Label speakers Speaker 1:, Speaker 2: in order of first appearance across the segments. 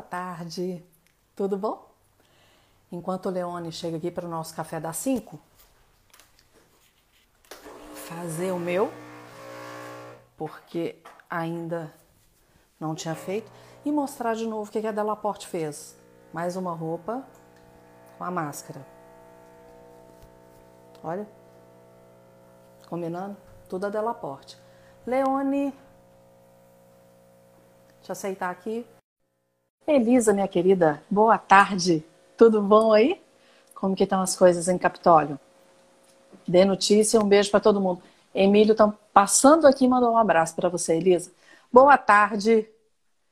Speaker 1: Boa tarde, tudo bom? Enquanto o Leone chega aqui para o nosso café das 5, fazer o meu, porque ainda não tinha feito, e mostrar de novo o que a Delaporte fez. Mais uma roupa com a máscara. Olha, combinando? Tudo a Delaporte. Leone, eu aceitar aqui. Elisa, minha querida, boa tarde. Tudo bom aí? Como que estão as coisas em Capitólio? Dê notícia, um beijo para todo mundo. Emílio está passando aqui mandou um abraço para você, Elisa. Boa tarde.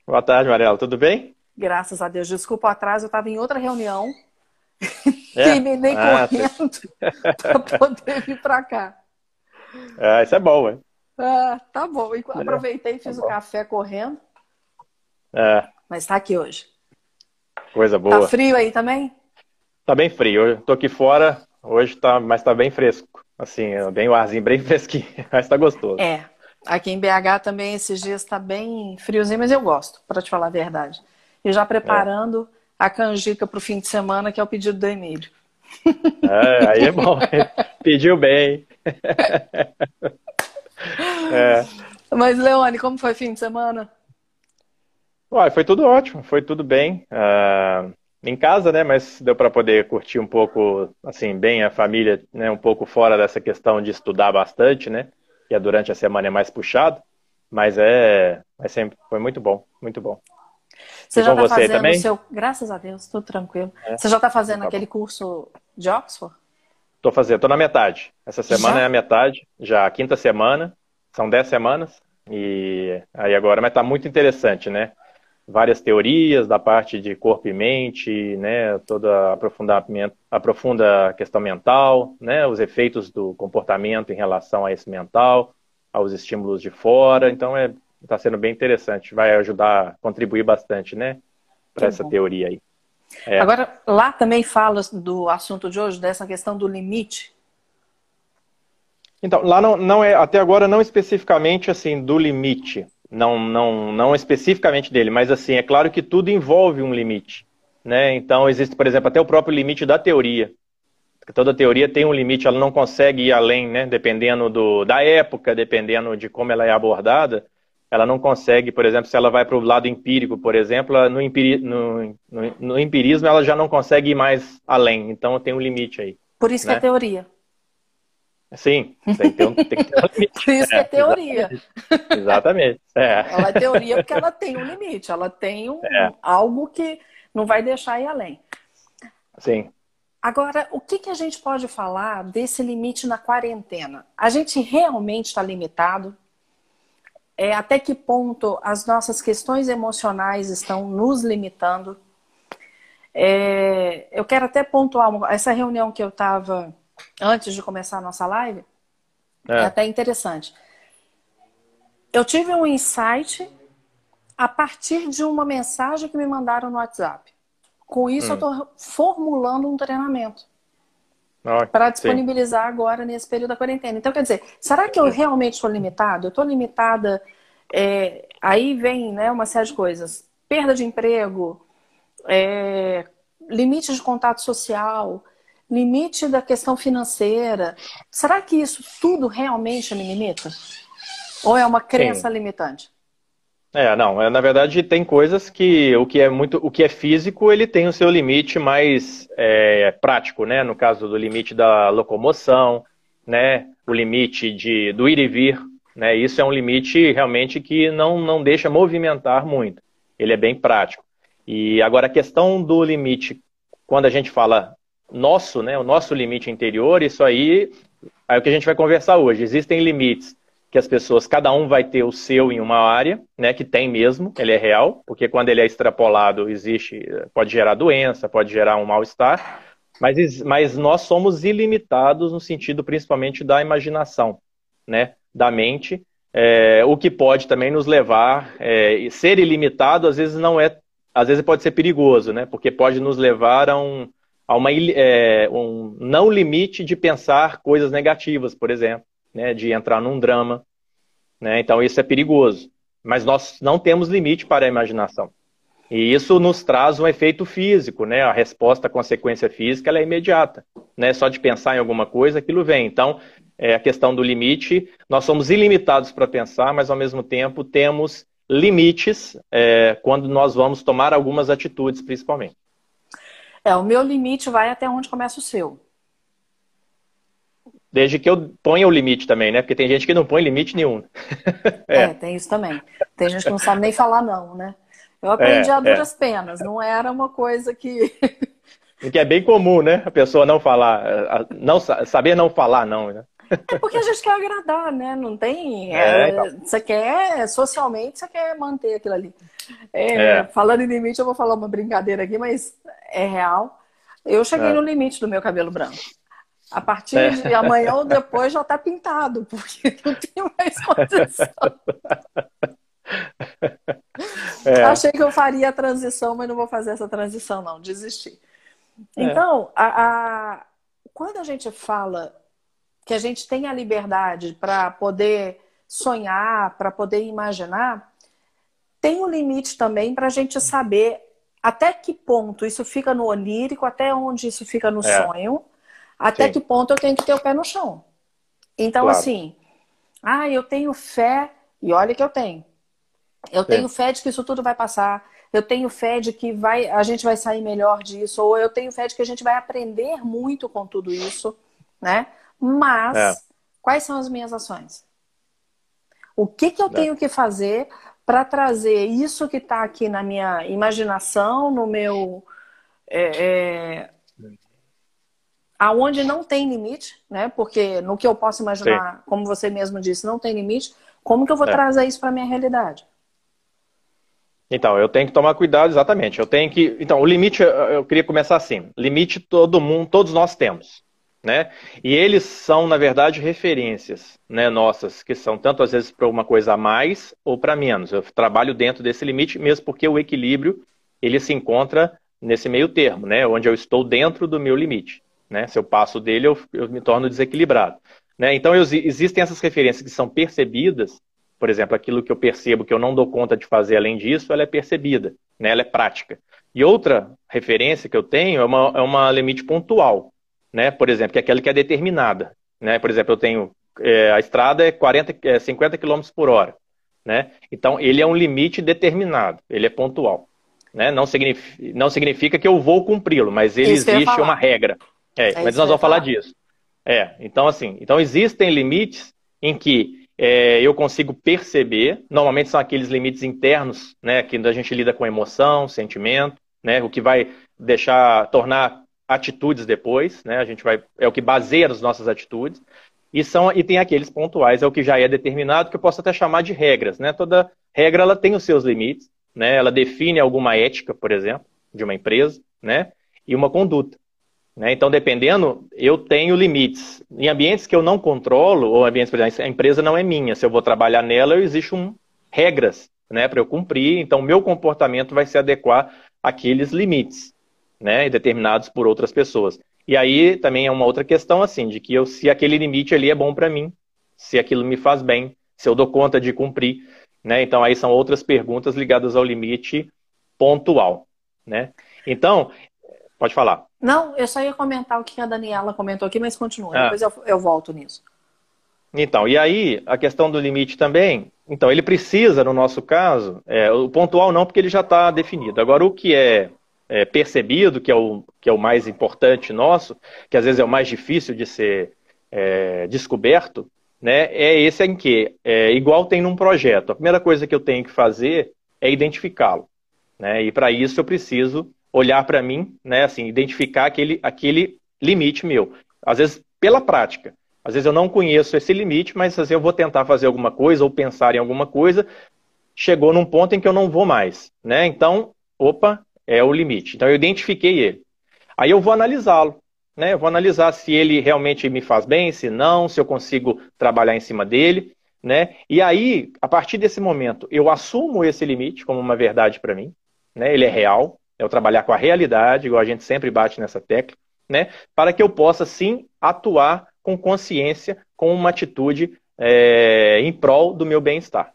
Speaker 2: Boa tarde, Mariela. Tudo bem?
Speaker 1: Graças a Deus. Desculpa o atraso, eu estava em outra reunião. É? Terminei ah, correndo para poder vir para cá.
Speaker 2: É, isso é bom, hein?
Speaker 1: Ah, tá bom. E aproveitei e fiz tá o café correndo. É. Mas está aqui hoje.
Speaker 2: Coisa boa.
Speaker 1: Tá frio aí também?
Speaker 2: Tá bem frio. Eu tô aqui fora, hoje tá, mas tá bem fresco. Assim, bem o arzinho bem fresquinho, mas tá gostoso.
Speaker 1: É. Aqui em BH também esses dias tá bem friozinho, mas eu gosto, para te falar a verdade. E já preparando é. a canjica pro fim de semana, que é o pedido do Emílio.
Speaker 2: É, aí é bom. Pediu bem.
Speaker 1: é. Mas, Leone, como foi o fim de semana?
Speaker 2: Uai, foi tudo ótimo, foi tudo bem. Uh, em casa, né? Mas deu para poder curtir um pouco, assim, bem a família, né? Um pouco fora dessa questão de estudar bastante, né? Que é durante a semana é mais puxado. Mas é, é sempre foi muito bom, muito bom.
Speaker 1: Você e já está fazendo também? o seu. Graças a Deus, tudo tranquilo. É. Você já está fazendo tá aquele curso de Oxford?
Speaker 2: Estou fazendo, estou na metade. Essa semana já? é a metade, já a quinta semana, são dez semanas. E aí agora, mas está muito interessante, né? Várias teorias da parte de corpo e mente, né, toda aprofundamento, aprofunda a questão mental, né, os efeitos do comportamento em relação a esse mental, aos estímulos de fora. Então é está sendo bem interessante, vai ajudar, contribuir bastante, né, para essa bom. teoria aí.
Speaker 1: É. Agora lá também fala do assunto de hoje dessa questão do limite.
Speaker 2: Então lá não, não é até agora não especificamente assim do limite, não, não, não especificamente dele, mas assim, é claro que tudo envolve um limite. Né? Então, existe, por exemplo, até o próprio limite da teoria. Toda teoria tem um limite, ela não consegue ir além, né? dependendo do, da época, dependendo de como ela é abordada. Ela não consegue, por exemplo, se ela vai para o lado empírico, por exemplo, no, empiri, no, no, no, empirismo ela já não consegue ir mais além. Então, tem um limite aí.
Speaker 1: Por isso né? que é né? teoria.
Speaker 2: Sim, tem que ter um, tem que ter um limite.
Speaker 1: Por isso é, é teoria.
Speaker 2: Exatamente. exatamente. É.
Speaker 1: Ela é teoria porque ela tem um limite, ela tem um, é. algo que não vai deixar ir além.
Speaker 2: Sim.
Speaker 1: Agora, o que, que a gente pode falar desse limite na quarentena? A gente realmente está limitado? É, até que ponto as nossas questões emocionais estão nos limitando? É, eu quero até pontuar essa reunião que eu estava antes de começar a nossa live, é. é até interessante. Eu tive um insight a partir de uma mensagem que me mandaram no WhatsApp. Com isso, hum. eu estou formulando um treinamento ah, para disponibilizar sim. agora nesse período da quarentena. Então, quer dizer, será que eu realmente estou limitado? Eu estou limitada. É, aí vem né, uma série de coisas: perda de emprego, é, limite de contato social, limite da questão financeira. Será que isso tudo realmente me limita? Ou é uma crença Sim. limitante?
Speaker 2: É, não, é, na verdade tem coisas que o que é muito, o que é físico, ele tem o seu limite mais é, prático, né? No caso do limite da locomoção, né? O limite de, do ir e vir, né? Isso é um limite realmente que não, não deixa movimentar muito. Ele é bem prático. E agora a questão do limite, quando a gente fala nosso, né, o nosso limite interior, isso aí é o que a gente vai conversar hoje. Existem limites que as pessoas, cada um vai ter o seu em uma área, né, que tem mesmo, ele é real, porque quando ele é extrapolado, existe, pode gerar doença, pode gerar um mal-estar, mas, mas nós somos ilimitados no sentido principalmente da imaginação, né, da mente, é, o que pode também nos levar, é, ser ilimitado às vezes não é, às vezes pode ser perigoso, né, porque pode nos levar a um, a uma, é, um não limite de pensar coisas negativas, por exemplo, né, de entrar num drama. Né? Então, isso é perigoso. Mas nós não temos limite para a imaginação. E isso nos traz um efeito físico, né? A resposta à consequência física é imediata, né? Só de pensar em alguma coisa, aquilo vem. Então, é a questão do limite, nós somos ilimitados para pensar, mas ao mesmo tempo temos limites é, quando nós vamos tomar algumas atitudes, principalmente.
Speaker 1: É, o meu limite vai até onde começa o seu.
Speaker 2: Desde que eu ponha o limite também, né? Porque tem gente que não põe limite nenhum.
Speaker 1: é. é, tem isso também. Tem gente que não sabe nem falar não, né? Eu aprendi é, a duras é. penas, não era uma coisa que.
Speaker 2: que é bem comum, né? A pessoa não falar, não saber não falar, não, né?
Speaker 1: É porque a gente quer agradar, né? Não tem. É, é, então. Você quer, socialmente, você quer manter aquilo ali. É, é. Falando em limite, eu vou falar uma brincadeira aqui, mas é real. Eu cheguei no limite do meu cabelo branco. A partir de amanhã ou depois já tá pintado, porque não tenho mais condição. É. Achei que eu faria a transição, mas não vou fazer essa transição, não, desisti. É. Então, a, a, quando a gente fala que a gente tem a liberdade para poder sonhar, para poder imaginar, tem um limite também para a gente saber até que ponto isso fica no onírico, até onde isso fica no é. sonho, até Sim. que ponto eu tenho que ter o pé no chão. Então, claro. assim, ah, eu tenho fé, e olha que eu tenho. Eu Sim. tenho fé de que isso tudo vai passar. Eu tenho fé de que vai, a gente vai sair melhor disso. Ou eu tenho fé de que a gente vai aprender muito com tudo isso, né? Mas, é. quais são as minhas ações? O que, que eu é. tenho que fazer para trazer isso que está aqui na minha imaginação, no meu. É, é, aonde não tem limite, né? Porque no que eu posso imaginar, Sim. como você mesmo disse, não tem limite. Como que eu vou é. trazer isso para minha realidade?
Speaker 2: Então, eu tenho que tomar cuidado, exatamente. Eu tenho que. Então, o limite, eu queria começar assim. Limite todo mundo, todos nós temos. Né? E eles são, na verdade, referências né, nossas, que são tanto às vezes para uma coisa a mais ou para menos. Eu trabalho dentro desse limite, mesmo porque o equilíbrio ele se encontra nesse meio termo, né, onde eu estou dentro do meu limite. Né? Se eu passo dele, eu, eu me torno desequilibrado. Né? Então, eu, existem essas referências que são percebidas por exemplo, aquilo que eu percebo que eu não dou conta de fazer além disso, ela é percebida, né? ela é prática. E outra referência que eu tenho é uma, é uma limite pontual, né? por exemplo, que é aquela que é determinada. Né? Por exemplo, eu tenho é, a estrada é, 40, é 50 km por hora. Né? Então, ele é um limite determinado, ele é pontual. Né? Não, significa, não significa que eu vou cumpri-lo, mas ele Isso existe uma regra. É, é mas nós vamos falar disso. É, então assim, então existem limites em que é, eu consigo perceber. Normalmente são aqueles limites internos, né, que a gente lida com emoção, sentimento, né, o que vai deixar, tornar atitudes depois, né, a gente vai, é o que baseia as nossas atitudes. E, são, e tem aqueles pontuais, é o que já é determinado, que eu posso até chamar de regras. Né? Toda regra ela tem os seus limites, né? ela define alguma ética, por exemplo, de uma empresa, né? e uma conduta. Né? Então, dependendo, eu tenho limites. Em ambientes que eu não controlo, ou ambientes, por exemplo, a empresa não é minha, se eu vou trabalhar nela, existem um, regras né, para eu cumprir, então meu comportamento vai se adequar àqueles limites, né, determinados por outras pessoas. E aí também é uma outra questão, assim, de que eu, se aquele limite ali é bom para mim, se aquilo me faz bem, se eu dou conta de cumprir, né? Então aí são outras perguntas ligadas ao limite pontual, né? Então, pode falar.
Speaker 1: Não, eu só ia comentar o que a Daniela comentou aqui, mas continua. Ah. Depois eu, eu volto nisso.
Speaker 2: Então, e aí, a questão do limite também. Então, ele precisa, no nosso caso, é, o pontual não, porque ele já está definido. Agora, o que é, é, percebido, que é, o, que é o mais importante nosso, que às vezes é o mais difícil de ser é, descoberto, né, é esse em que, é, igual tem num projeto, a primeira coisa que eu tenho que fazer é identificá-lo. Né, e para isso eu preciso olhar para mim, né, assim, identificar aquele, aquele limite meu. Às vezes, pela prática. Às vezes eu não conheço esse limite, mas às vezes eu vou tentar fazer alguma coisa ou pensar em alguma coisa, chegou num ponto em que eu não vou mais, né? Então, opa, é o limite. Então eu identifiquei ele. Aí eu vou analisá-lo, né? Eu vou analisar se ele realmente me faz bem, se não, se eu consigo trabalhar em cima dele, né? E aí, a partir desse momento, eu assumo esse limite como uma verdade para mim, né? Ele é real, é o trabalhar com a realidade, igual a gente sempre bate nessa tecla, né? Para que eu possa sim atuar com consciência, com uma atitude é, em prol do meu bem-estar.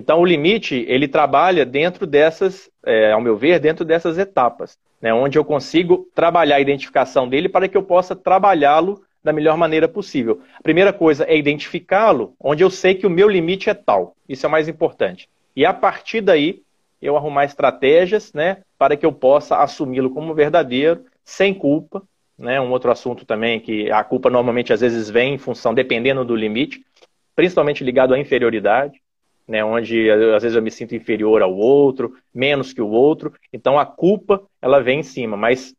Speaker 2: Então, o limite, ele trabalha dentro dessas, é, ao meu ver, dentro dessas etapas, né, onde eu consigo trabalhar a identificação dele para que eu possa trabalhá-lo da melhor maneira possível. A primeira coisa é identificá-lo, onde eu sei que o meu limite é tal. Isso é o mais importante. E a partir daí, eu arrumar estratégias né, para que eu possa assumi-lo como verdadeiro, sem culpa. Né, um outro assunto também que a culpa normalmente às vezes vem em função, dependendo do limite, principalmente ligado à inferioridade, né, onde às vezes eu me sinto inferior ao outro, menos que o outro. Então a culpa ela vem em cima, mas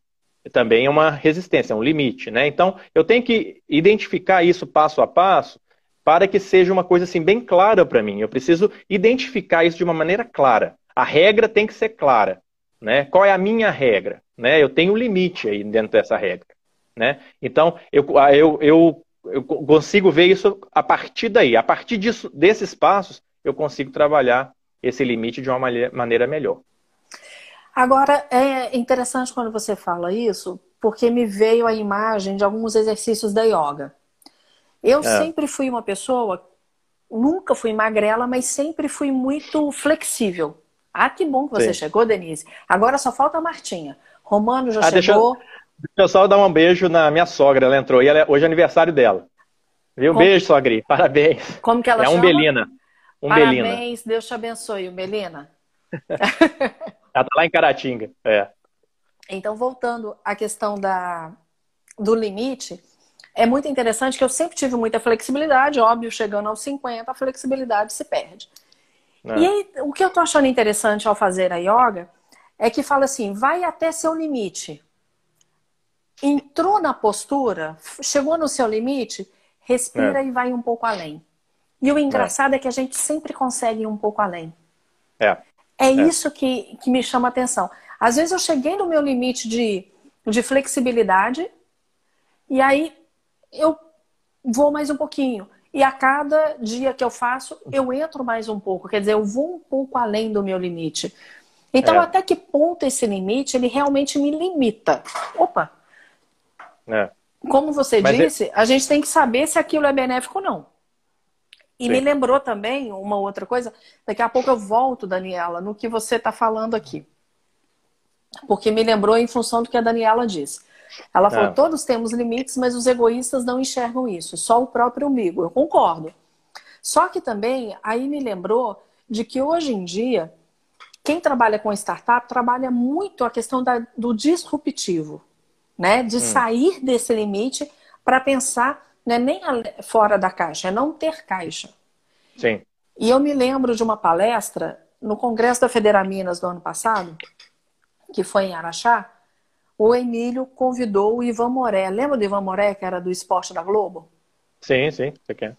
Speaker 2: também é uma resistência, é um limite. Né? Então eu tenho que identificar isso passo a passo para que seja uma coisa assim bem clara para mim. Eu preciso identificar isso de uma maneira clara. A regra tem que ser clara. Né? Qual é a minha regra? Né? Eu tenho um limite aí dentro dessa regra. Né? Então, eu, eu, eu, eu consigo ver isso a partir daí. A partir disso, desses passos, eu consigo trabalhar esse limite de uma maneira melhor.
Speaker 1: Agora, é interessante quando você fala isso, porque me veio a imagem de alguns exercícios da yoga. Eu é. sempre fui uma pessoa, nunca fui magrela, mas sempre fui muito flexível. Ah, que bom que você Sim. chegou, Denise. Agora só falta a Martinha. Romano já ah, chegou. Deixa,
Speaker 2: deixa eu só dar um beijo na minha sogra, ela entrou. E ela, é, hoje é aniversário dela. Viu? Como... Beijo, sogri. Parabéns.
Speaker 1: Como que ela
Speaker 2: é
Speaker 1: chama?
Speaker 2: Umbelina.
Speaker 1: Umbelina. Parabéns, Deus te abençoe, Umbelina.
Speaker 2: ela tá lá em Caratinga. É.
Speaker 1: Então, voltando à questão da, do limite, é muito interessante que eu sempre tive muita flexibilidade, óbvio, chegando aos 50, a flexibilidade se perde. É. E aí, o que eu tô achando interessante ao fazer a yoga é que fala assim: vai até seu limite. Entrou na postura, chegou no seu limite, respira é. e vai um pouco além. E o engraçado é. é. que a gente sempre consegue ir um pouco além.
Speaker 2: É.
Speaker 1: É, é. isso que, que me chama a atenção. Às vezes eu cheguei no meu limite de, de flexibilidade, e aí eu vou mais um pouquinho. E a cada dia que eu faço, eu entro mais um pouco. Quer dizer, eu vou um pouco além do meu limite. Então, é. até que ponto esse limite, ele realmente me limita? Opa! É. Como você Mas é disse, é... a gente tem que saber se aquilo é benéfico ou não. E Sim. me lembrou também uma outra coisa. Daqui a pouco eu volto, Daniela, no que você está falando aqui. Porque me lembrou em função do que a Daniela disse. Ela falou: é. todos temos limites, mas os egoístas não enxergam isso, só o próprio umbigo. Eu concordo. Só que também aí me lembrou de que hoje em dia, quem trabalha com startup trabalha muito a questão da, do disruptivo, né? De hum. sair desse limite para pensar né, nem fora da caixa, é não ter caixa.
Speaker 2: Sim.
Speaker 1: E eu me lembro de uma palestra no Congresso da Federaminas do ano passado, que foi em Araxá, o Emílio convidou o Ivan Moré. Lembra do Ivan Moré, que era do Esporte da Globo?
Speaker 2: Sim, sim, você quer.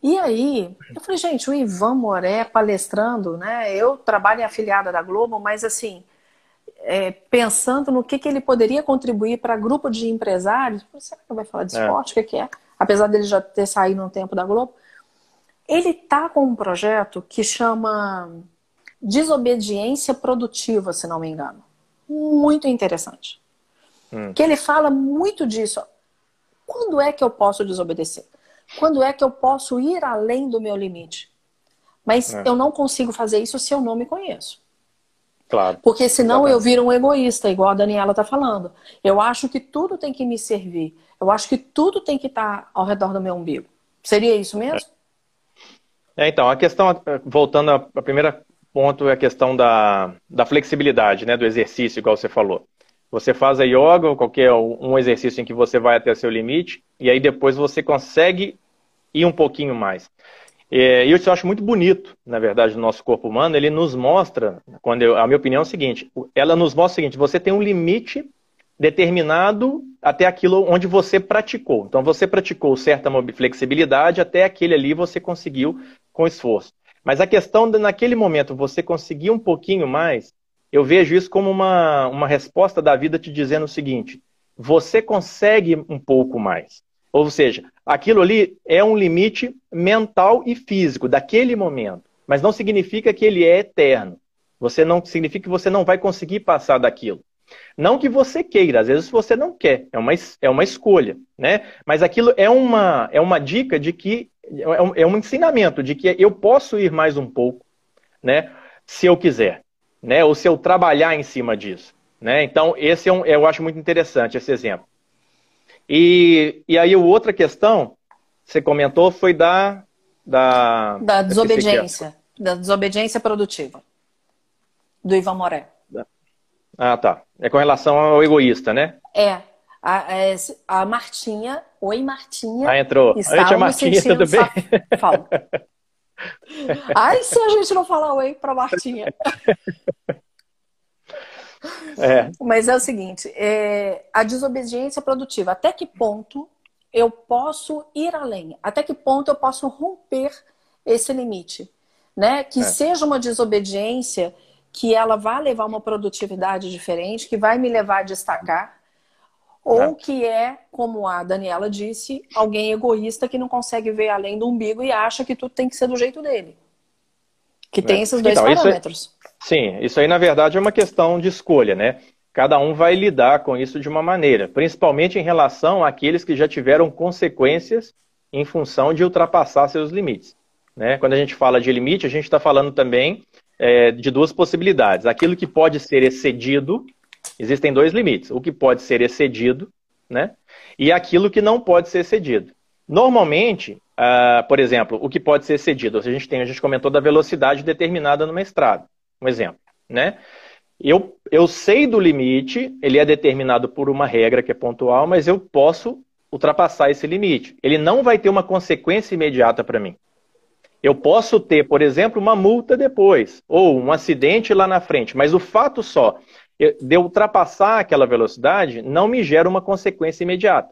Speaker 1: E aí, eu falei, gente, o Ivan Moré palestrando, né? Eu trabalho em afiliada da Globo, mas assim, é, pensando no que, que ele poderia contribuir para grupo de empresários. Será que vai falar de é. esporte? É. O que, que é? Apesar dele já ter saído no tempo da Globo. Ele tá com um projeto que chama Desobediência Produtiva, se não me engano. Muito interessante. Hum. Que ele fala muito disso. Quando é que eu posso desobedecer? Quando é que eu posso ir além do meu limite? Mas é. eu não consigo fazer isso se eu não me conheço.
Speaker 2: Claro.
Speaker 1: Porque senão eu viro um egoísta, igual a Daniela está falando. Eu acho que tudo tem que me servir. Eu acho que tudo tem que estar tá ao redor do meu umbigo. Seria isso mesmo?
Speaker 2: É. é então, a questão, voltando a primeira ponto, é a questão da, da flexibilidade, né, do exercício, igual você falou. Você faz a yoga ou qualquer um exercício em que você vai até seu limite e aí depois você consegue ir um pouquinho mais. E isso eu acho muito bonito, na verdade, no nosso corpo humano. Ele nos mostra, quando eu, a minha opinião é o seguinte: ela nos mostra o seguinte, você tem um limite determinado até aquilo onde você praticou. Então, você praticou certa flexibilidade, até aquele ali você conseguiu com esforço. Mas a questão de, naquele momento, você conseguir um pouquinho mais, eu vejo isso como uma, uma resposta da vida te dizendo o seguinte: você consegue um pouco mais. Ou seja, aquilo ali é um limite mental e físico daquele momento, mas não significa que ele é eterno. Você não significa que você não vai conseguir passar daquilo. Não que você queira, às vezes você não quer, é uma, é uma escolha, né? Mas aquilo é uma, é uma dica de que, é um, é um ensinamento de que eu posso ir mais um pouco, né? Se eu quiser, né? Ou se eu trabalhar em cima disso, né? Então, esse é um, eu acho muito interessante esse exemplo. E, e aí, outra questão, você comentou, foi da...
Speaker 1: Da, da desobediência. Da desobediência produtiva. Do Ivan Moré.
Speaker 2: Ah, tá. É com relação ao egoísta, né?
Speaker 1: É. A, a Martinha, oi Martinha.
Speaker 2: Ah, entrou. Oi, tia Martinha, tudo bem?
Speaker 1: Fala. Ai, se a gente não falar oi pra Martinha. É. Mas é o seguinte, é, a desobediência produtiva, até que ponto eu posso ir além? Até que ponto eu posso romper esse limite? Né? Que é. seja uma desobediência que ela vai levar uma produtividade diferente, que vai me levar a destacar, ou é. que é, como a Daniela disse, alguém egoísta que não consegue ver além do umbigo e acha que tudo tem que ser do jeito dele. Que tem é. esses dois então, parâmetros.
Speaker 2: Sim, isso aí na verdade é uma questão de escolha, né? Cada um vai lidar com isso de uma maneira, principalmente em relação àqueles que já tiveram consequências em função de ultrapassar seus limites. Né? Quando a gente fala de limite, a gente está falando também é, de duas possibilidades. Aquilo que pode ser excedido Existem dois limites: o que pode ser excedido, né? E aquilo que não pode ser excedido. Normalmente, uh, por exemplo, o que pode ser excedido, a gente tem, a gente comentou da velocidade determinada numa estrada, um exemplo, né? Eu, eu sei do limite, ele é determinado por uma regra que é pontual, mas eu posso ultrapassar esse limite. Ele não vai ter uma consequência imediata para mim. Eu posso ter, por exemplo, uma multa depois, ou um acidente lá na frente, mas o fato só de ultrapassar aquela velocidade não me gera uma consequência imediata,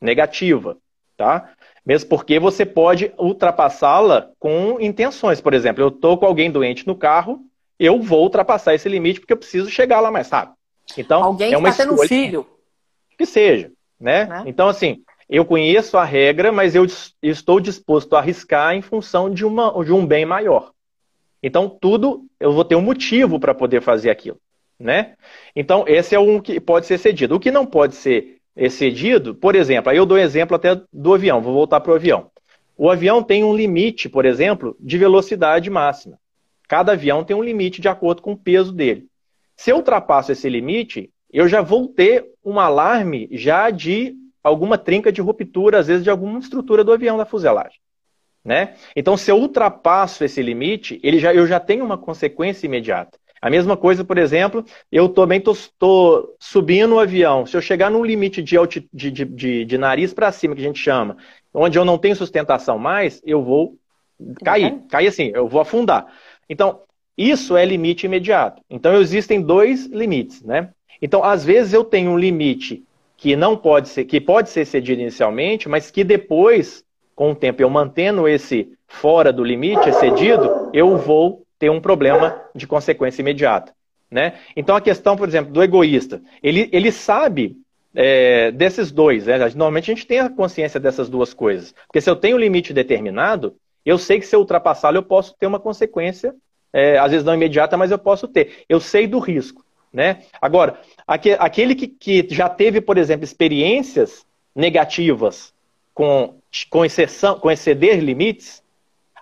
Speaker 2: negativa, tá? Mesmo porque você pode ultrapassá-la com intenções. Por exemplo, eu estou com alguém doente no carro, eu vou ultrapassar esse limite porque eu preciso chegar lá mais rápido. Então,
Speaker 1: alguém
Speaker 2: é uma
Speaker 1: está tendo um filho.
Speaker 2: Que seja, né? né? Então, assim, eu conheço a regra, mas eu estou disposto a arriscar em função de, uma, de um bem maior. Então, tudo eu vou ter um motivo para poder fazer aquilo né? Então, esse é um que pode ser cedido. O que não pode ser excedido, por exemplo, aí eu dou exemplo até do avião, vou voltar para o avião. O avião tem um limite, por exemplo, de velocidade máxima. Cada avião tem um limite de acordo com o peso dele. Se eu ultrapasso esse limite, eu já vou ter um alarme já de alguma trinca de ruptura, às vezes de alguma estrutura do avião da fuselagem. Né? Então, se eu ultrapasso esse limite, ele já, eu já tenho uma consequência imediata. A mesma coisa, por exemplo, eu também estou subindo o avião. Se eu chegar num limite de, de, de, de nariz para cima, que a gente chama, onde eu não tenho sustentação mais, eu vou cair. Uhum. Cair assim, eu vou afundar. Então, isso é limite imediato. Então, existem dois limites, né? Então, às vezes eu tenho um limite que não pode ser, que pode ser cedido inicialmente, mas que depois, com o tempo, eu mantendo esse fora do limite, excedido, eu vou ter um problema de consequência imediata. Né? Então, a questão, por exemplo, do egoísta, ele, ele sabe é, desses dois. Né? Normalmente a gente tem a consciência dessas duas coisas. Porque se eu tenho um limite determinado, eu sei que se eu ultrapassá-lo, eu posso ter uma consequência, é, às vezes não imediata, mas eu posso ter. Eu sei do risco. Né? Agora, aquele que, que já teve, por exemplo, experiências negativas com, com, exceção, com exceder limites,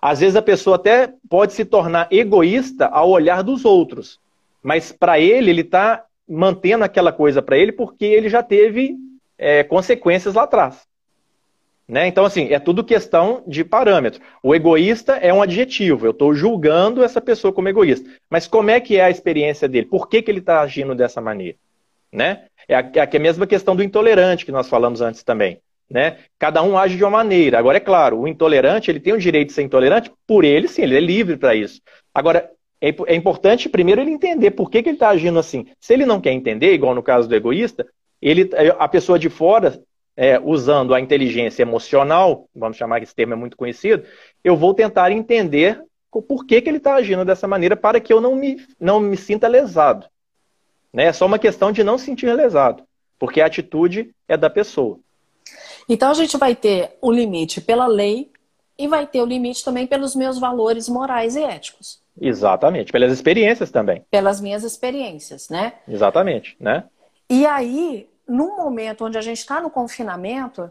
Speaker 2: às vezes a pessoa até pode se tornar egoísta ao olhar dos outros, mas para ele, ele está mantendo aquela coisa para ele porque ele já teve é, consequências lá atrás. Né? Então, assim, é tudo questão de parâmetro. O egoísta é um adjetivo, eu estou julgando essa pessoa como egoísta. Mas como é que é a experiência dele? Por que, que ele está agindo dessa maneira? Né? É a, é a mesma questão do intolerante que nós falamos antes também. Né? Cada um age de uma maneira. Agora, é claro, o intolerante ele tem o direito de ser intolerante por ele, sim, ele é livre para isso. Agora, é, é, importante primeiro ele entender por que, que ele está agindo assim. Se ele não quer entender, igual no caso do egoísta, ele, a pessoa de fora, é, usando a inteligência emocional, vamos chamar que esse termo é muito conhecido, eu vou tentar entender por que, que ele está agindo dessa maneira para que eu não me, não me sinta lesado. Né? É só uma questão de não sentir lesado, porque a atitude é da pessoa.
Speaker 1: Então a gente vai ter o limite pela lei e vai ter o limite também pelos meus valores morais e éticos.
Speaker 2: Exatamente, pelas experiências também.
Speaker 1: Pelas minhas experiências, né?
Speaker 2: Exatamente, né?
Speaker 1: E aí, num momento onde a gente está no confinamento,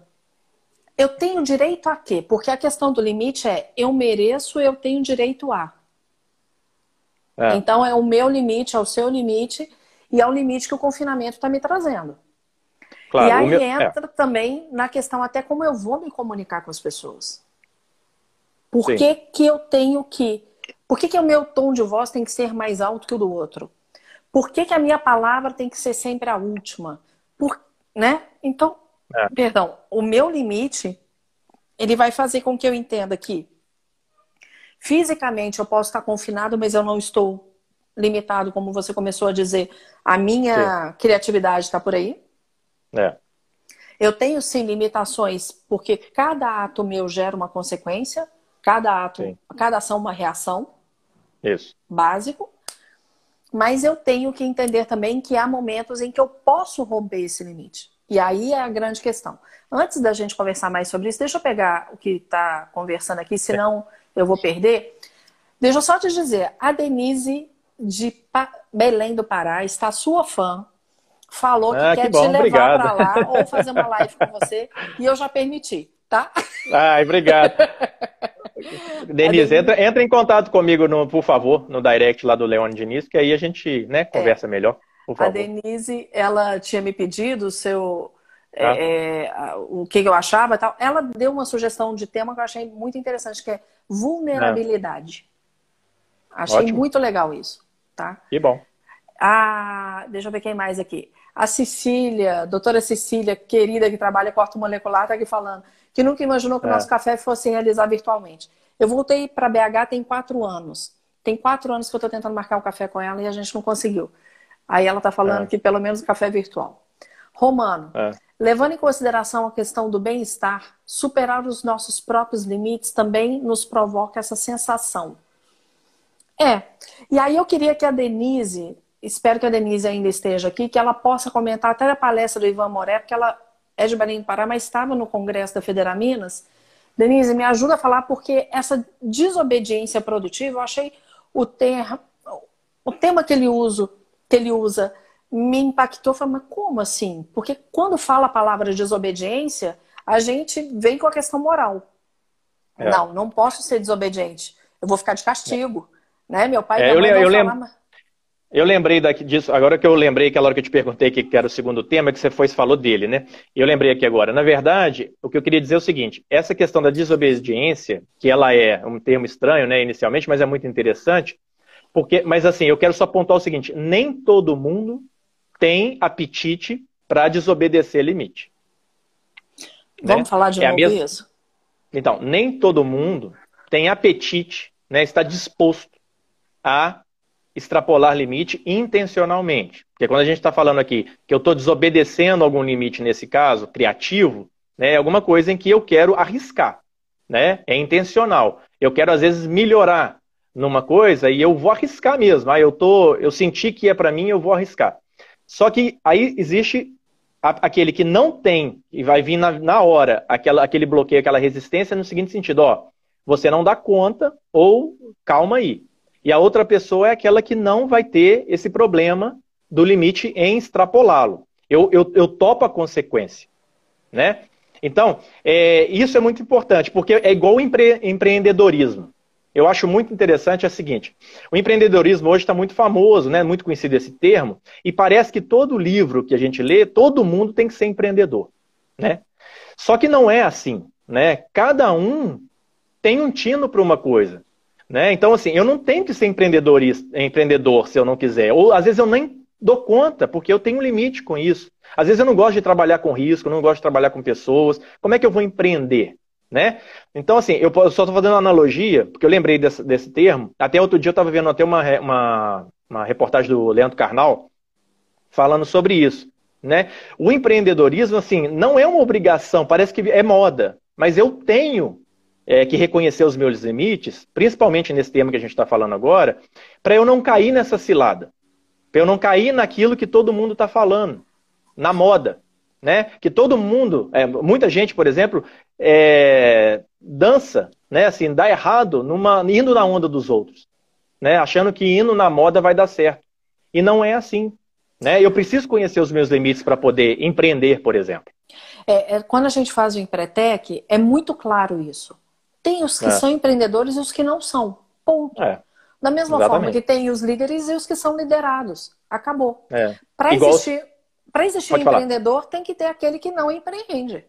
Speaker 1: eu tenho direito a quê? Porque a questão do limite é eu mereço, eu tenho direito a. É. Então é o meu limite, é o seu limite e é o limite que o confinamento está me trazendo. Claro, e aí meu... É. entra é. também na questão até como eu vou me comunicar com as pessoas. Por que, que eu tenho que. Por que, que o meu tom de voz tem que ser mais alto que o do outro? Por que, que a minha palavra tem que ser sempre a última? Por, né? Então, é. perdão, o meu limite, ele vai fazer com que eu entenda que fisicamente eu posso estar confinado, mas eu não estou limitado, como você começou a dizer. A minha sim. criatividade está por aí. É. Eu tenho sim limitações, porque cada ato meu gera uma consequência, cada ato, sim. cada ação uma reação.
Speaker 2: Isso.
Speaker 1: Básico. Mas eu tenho que entender também que há momentos em que eu posso romper esse limite. E aí é a grande questão. Antes da gente conversar mais sobre isso, deixa eu pegar o que está conversando aqui, senão eu vou perder. Deixa eu só te dizer, a Denise de Belém do Pará está sua fã, falou que ah, quer que te levar para lá ou fazer uma live com você e eu já permiti, tá?
Speaker 2: Ai, obrigado. Denise, entra, entra, em contato comigo, no, por favor, no direct lá do Leone Diniz, que aí a gente né, conversa é. melhor.
Speaker 1: A Denise, ela tinha me pedido o seu. Ah. É, o que eu achava tal. Ela deu uma sugestão de tema que eu achei muito interessante, que é vulnerabilidade. Ah. Achei Ótimo. muito legal isso, tá?
Speaker 2: Que bom.
Speaker 1: A, deixa eu ver quem mais aqui. A Cecília, doutora Cecília, querida, que trabalha com ortomolecular, está aqui falando que nunca imaginou que o é. nosso café fosse realizar virtualmente. Eu voltei para BH tem quatro anos. Tem quatro anos que eu estou tentando marcar um café com ela e a gente não conseguiu. Aí ela está falando é. que pelo menos o café é virtual. Romano, é. levando em consideração a questão do bem-estar, superar os nossos próprios limites também nos provoca essa sensação. É. E aí eu queria que a Denise, espero que a Denise ainda esteja aqui, que ela possa comentar até a palestra do Ivan Moré, porque ela é de Belém do Pará, mas estava no Congresso da Federa Minas. Denise, me ajuda a falar, porque essa desobediência produtiva, eu achei o, ter, o tema que ele, usa, que ele usa me impactou. Eu falei, mas como assim? Porque quando fala a palavra desobediência, a gente vem com a questão moral. É. Não, não posso ser desobediente. Eu vou ficar de castigo. É. Né? Meu pai
Speaker 2: é, eu, eu lembro, eu lembrei daqui disso, agora que eu lembrei, aquela hora que eu te perguntei que era o segundo tema, que você foi falou dele, né? Eu lembrei aqui agora. Na verdade, o que eu queria dizer é o seguinte: essa questão da desobediência, que ela é um termo estranho, né, inicialmente, mas é muito interessante, porque, mas assim, eu quero só apontar o seguinte: nem todo mundo tem apetite para desobedecer limite.
Speaker 1: Vamos né? falar de é novo isso?
Speaker 2: Então, nem todo mundo tem apetite, né, está disposto a extrapolar limite intencionalmente. Porque quando a gente está falando aqui que eu estou desobedecendo algum limite nesse caso, criativo, né, é alguma coisa em que eu quero arriscar. Né? É intencional. Eu quero, às vezes, melhorar numa coisa e eu vou arriscar mesmo. Ah, eu, tô, eu senti que é para mim, eu vou arriscar. Só que aí existe aquele que não tem e vai vir na, na hora aquela, aquele bloqueio, aquela resistência no seguinte sentido, ó, você não dá conta ou calma aí. E a outra pessoa é aquela que não vai ter esse problema do limite em extrapolá-lo. Eu, eu, eu topo a consequência. Né? Então, é, isso é muito importante, porque é igual o empre, empreendedorismo. Eu acho muito interessante é o seguinte: o empreendedorismo hoje está muito famoso, né? muito conhecido esse termo, e parece que todo livro que a gente lê, todo mundo tem que ser empreendedor. Né? Só que não é assim. Né? Cada um tem um tino para uma coisa. Né? Então, assim, eu não tenho que ser empreendedor, empreendedor se eu não quiser. Ou às vezes eu nem dou conta, porque eu tenho um limite com isso. Às vezes eu não gosto de trabalhar com risco, não gosto de trabalhar com pessoas. Como é que eu vou empreender? Né? Então, assim, eu só estou fazendo uma analogia, porque eu lembrei desse, desse termo. Até outro dia eu estava vendo até uma, uma, uma reportagem do Leandro Carnal falando sobre isso. Né? O empreendedorismo, assim, não é uma obrigação, parece que é moda, mas eu tenho é, que reconhecer os meus limites, principalmente nesse tema que a gente está falando agora, para eu não cair nessa cilada. Para eu não cair naquilo que todo mundo está falando, na moda. Né? Que todo mundo, é, muita gente, por exemplo, é, dança, né? Assim, dá errado numa, indo na onda dos outros, né? Achando que indo na moda vai dar certo. E não é assim. Né? Eu preciso conhecer os meus limites para poder empreender, por exemplo.
Speaker 1: É, é, quando a gente faz o Empretec, é muito claro isso. Tem os que é. são empreendedores e os que não são. Ponto. É. Da mesma Exatamente. forma que tem os líderes e os que são liderados. Acabou. É. Para Igual... existir, pra existir empreendedor, tem que ter aquele que não empreende.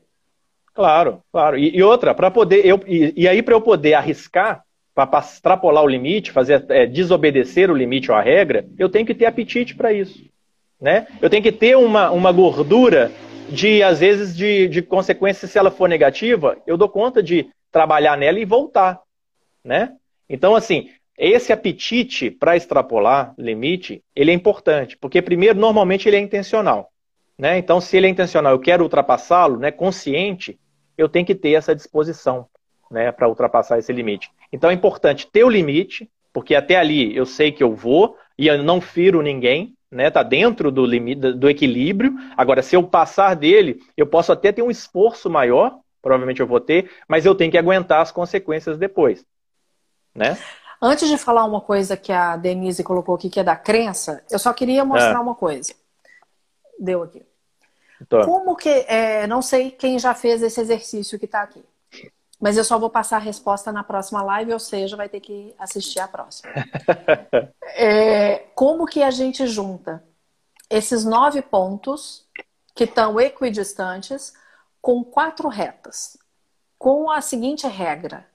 Speaker 2: Claro, claro. E, e outra, para poder. Eu, e, e aí, para eu poder arriscar, para extrapolar o limite, fazer é, desobedecer o limite ou a regra, eu tenho que ter apetite para isso. Né? Eu tenho que ter uma, uma gordura de, às vezes, de, de consequência, se ela for negativa, eu dou conta de trabalhar nela e voltar. Né? Então, assim, esse apetite para extrapolar limite, ele é importante, porque primeiro, normalmente ele é intencional. Né? Então, se ele é intencional, eu quero ultrapassá-lo, né, consciente, eu tenho que ter essa disposição né, para ultrapassar esse limite. Então é importante ter o limite, porque até ali eu sei que eu vou e eu não firo ninguém, né? Tá dentro do limite do equilíbrio. Agora, se eu passar dele, eu posso até ter um esforço maior, provavelmente eu vou ter, mas eu tenho que aguentar as consequências depois, né?
Speaker 1: Antes de falar uma coisa que a Denise colocou aqui, que é da crença, eu só queria mostrar é. uma coisa. Deu aqui. Tô. Como que. É, não sei quem já fez esse exercício que está aqui. Mas eu só vou passar a resposta na próxima live, ou seja, vai ter que assistir a próxima. é, como que a gente junta esses nove pontos que estão equidistantes com quatro retas? Com a seguinte regra: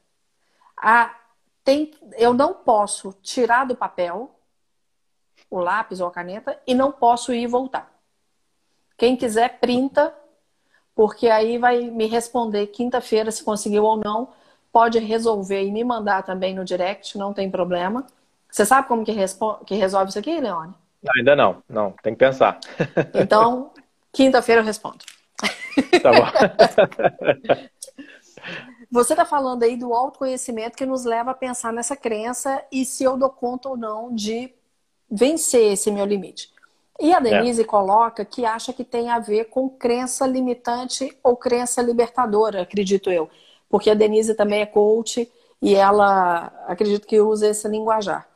Speaker 1: a, tem, eu não posso tirar do papel o lápis ou a caneta e não posso ir e voltar. Quem quiser, printa porque aí vai me responder quinta-feira se conseguiu ou não. Pode resolver e me mandar também no direct, não tem problema. Você sabe como que, que resolve isso aqui, Leone?
Speaker 2: Ainda não, não, tem que pensar.
Speaker 1: Então, quinta-feira eu respondo. Tá bom. Você está falando aí do autoconhecimento que nos leva a pensar nessa crença e se eu dou conta ou não de vencer esse meu limite. E a Denise é. coloca que acha que tem a ver com crença limitante ou crença libertadora, acredito eu. Porque a Denise também é coach e ela acredito que usa esse linguajar.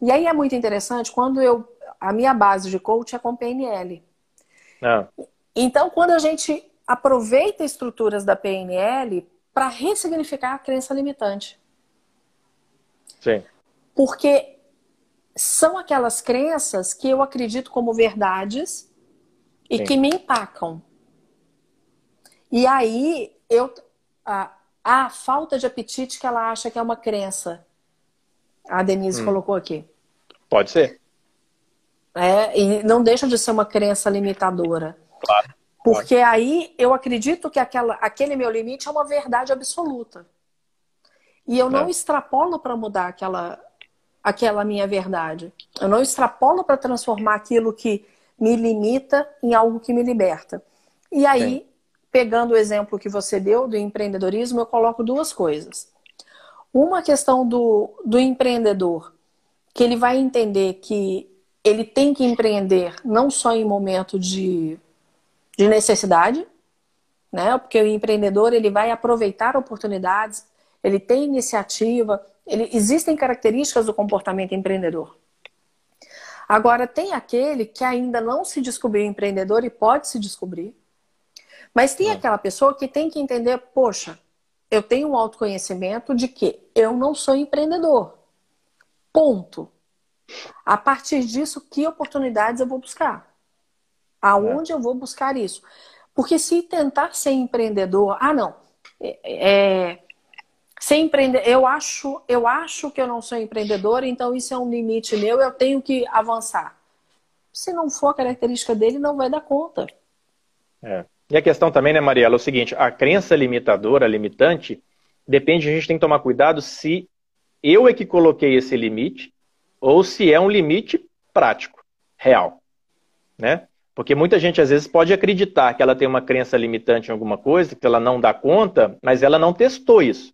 Speaker 1: E aí é muito interessante quando eu. A minha base de coach é com PNL. É. Então, quando a gente aproveita estruturas da PNL para ressignificar a crença limitante.
Speaker 2: Sim.
Speaker 1: Porque são aquelas crenças que eu acredito como verdades e Sim. que me empacam. E aí eu a, a, falta de apetite que ela acha que é uma crença. A Denise hum. colocou aqui.
Speaker 2: Pode ser.
Speaker 1: É, e não deixa de ser uma crença limitadora.
Speaker 2: Claro.
Speaker 1: Porque aí eu acredito que aquela, aquele meu limite é uma verdade absoluta. E eu não é. extrapolo para mudar aquela, aquela minha verdade. Eu não extrapolo para transformar aquilo que me limita em algo que me liberta. E aí, Sim. pegando o exemplo que você deu do empreendedorismo, eu coloco duas coisas. Uma questão do, do empreendedor, que ele vai entender que ele tem que empreender não só em momento de, de necessidade, né? Porque o empreendedor ele vai aproveitar oportunidades, ele tem iniciativa, ele, existem características do comportamento empreendedor. Agora, tem aquele que ainda não se descobriu empreendedor e pode se descobrir. Mas tem é. aquela pessoa que tem que entender, poxa, eu tenho um autoconhecimento de que eu não sou empreendedor. Ponto. A partir disso, que oportunidades eu vou buscar? Aonde é. eu vou buscar isso? Porque se tentar ser empreendedor, ah, não, é, é Ser empreendedor, eu acho, eu acho que eu não sou empreendedora, então isso é um limite meu, eu tenho que avançar. Se não for a característica dele, não vai dar conta.
Speaker 2: É. E a questão também, né, Mariela, é o seguinte: a crença limitadora, limitante, depende, a gente tem que tomar cuidado se eu é que coloquei esse limite ou se é um limite prático, real. Né? Porque muita gente às vezes pode acreditar que ela tem uma crença limitante em alguma coisa, que ela não dá conta, mas ela não testou isso.